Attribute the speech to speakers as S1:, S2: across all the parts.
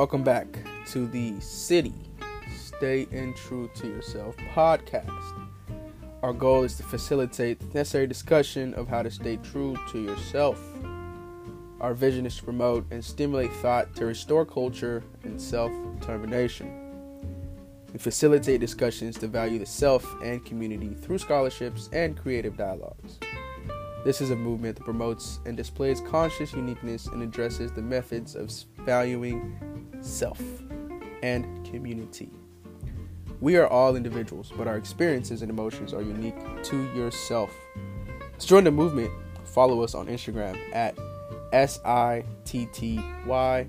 S1: Welcome back to the SITTY Stay in True to Yourself podcast. Our goal is to facilitate the necessary discussion of how to stay true to yourself. Our vision is to promote and stimulate thought to restore culture and self determination. We facilitate discussions to value the self and community through scholarships and creative dialogues. This is a movement that promotes and displays conscious uniqueness and addresses the methods of valuing self and community. We are all individuals, but our experiences and emotions are unique to yourself. To join the movement, follow us on Instagram at S-I-T-T-Y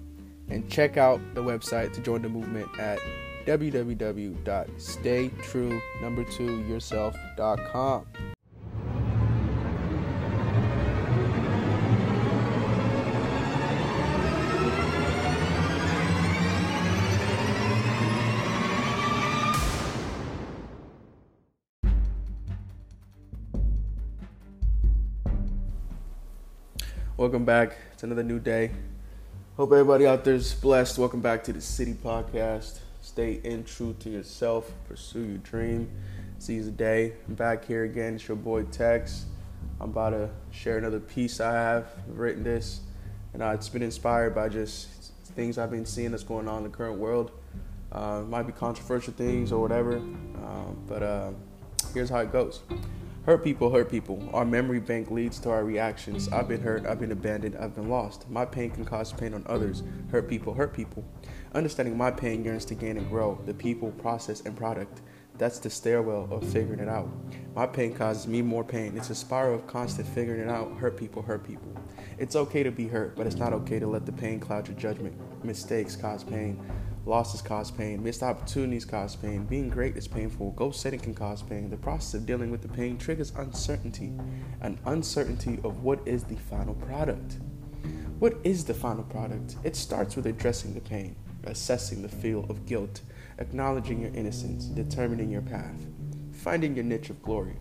S1: and check out the website to join the movement at www.staytrue2yourself.com. Welcome back. It's another new day. Hope everybody out there is blessed. Welcome back to the SITTY Podcast. Stay in true to yourself. Pursue your dream. Seize the day. I'm back here again. It's your boy Tex. I'm about to share another piece I have. I've written this, and uh, it's been inspired by just things I've been seeing that's going on in the current world. Uh, might be controversial things or whatever, um, but uh, here's how it goes. Hurt people hurt people. Our memory bank leads to our reactions. I've been hurt, I've been abandoned, I've been lost. My pain can cause pain on others. Hurt people hurt people. Understanding my pain yearns to gain and grow. The people, process, and product. That's the stairwell of figuring it out. My pain causes me more pain. It's a spiral of constant figuring it out. Hurt people hurt people. It's okay to be hurt, but it's not okay to let the pain cloud your judgment. Mistakes cause pain. Losses cause pain. Missed opportunities cause pain. Being great is painful. Goal setting can cause pain. The process of dealing with the pain triggers uncertainty, an uncertainty of what is the final product. What is the final product? It starts with addressing the pain, assessing the feel of guilt, acknowledging your innocence, determining your path, finding your niche of glory.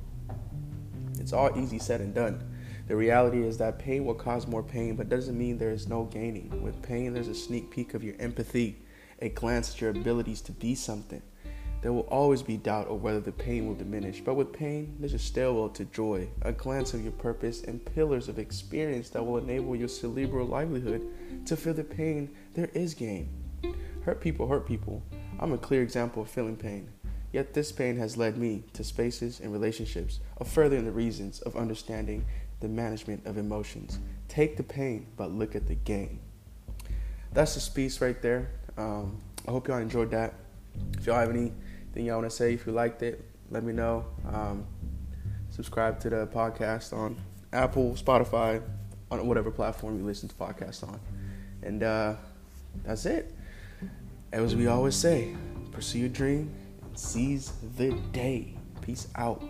S1: It's all easy said and done. The reality is that pain will cause more pain, but doesn't mean there is no gaining. With pain, there's a sneak peek of your empathy a glance at your abilities to be something. There will always be doubt of whether the pain will diminish, but with pain, there's a stairwell to joy, a glance of your purpose, and pillars of experience that will enable your cerebral livelihood to feel the pain. There is gain. Hurt people hurt people. I'm a clear example of feeling pain. Yet this pain has led me to spaces and relationships of furthering the reasons of understanding the management of emotions. Take the pain, but look at the gain. That's the piece right there. Um, I hope y'all enjoyed that. If y'all have anything y'all want to say, if you liked it, let me know. Um, subscribe to the podcast on Apple, Spotify, on whatever platform you listen to podcasts on. And uh, that's it. As we always say, pursue your dream and seize the day. Peace out.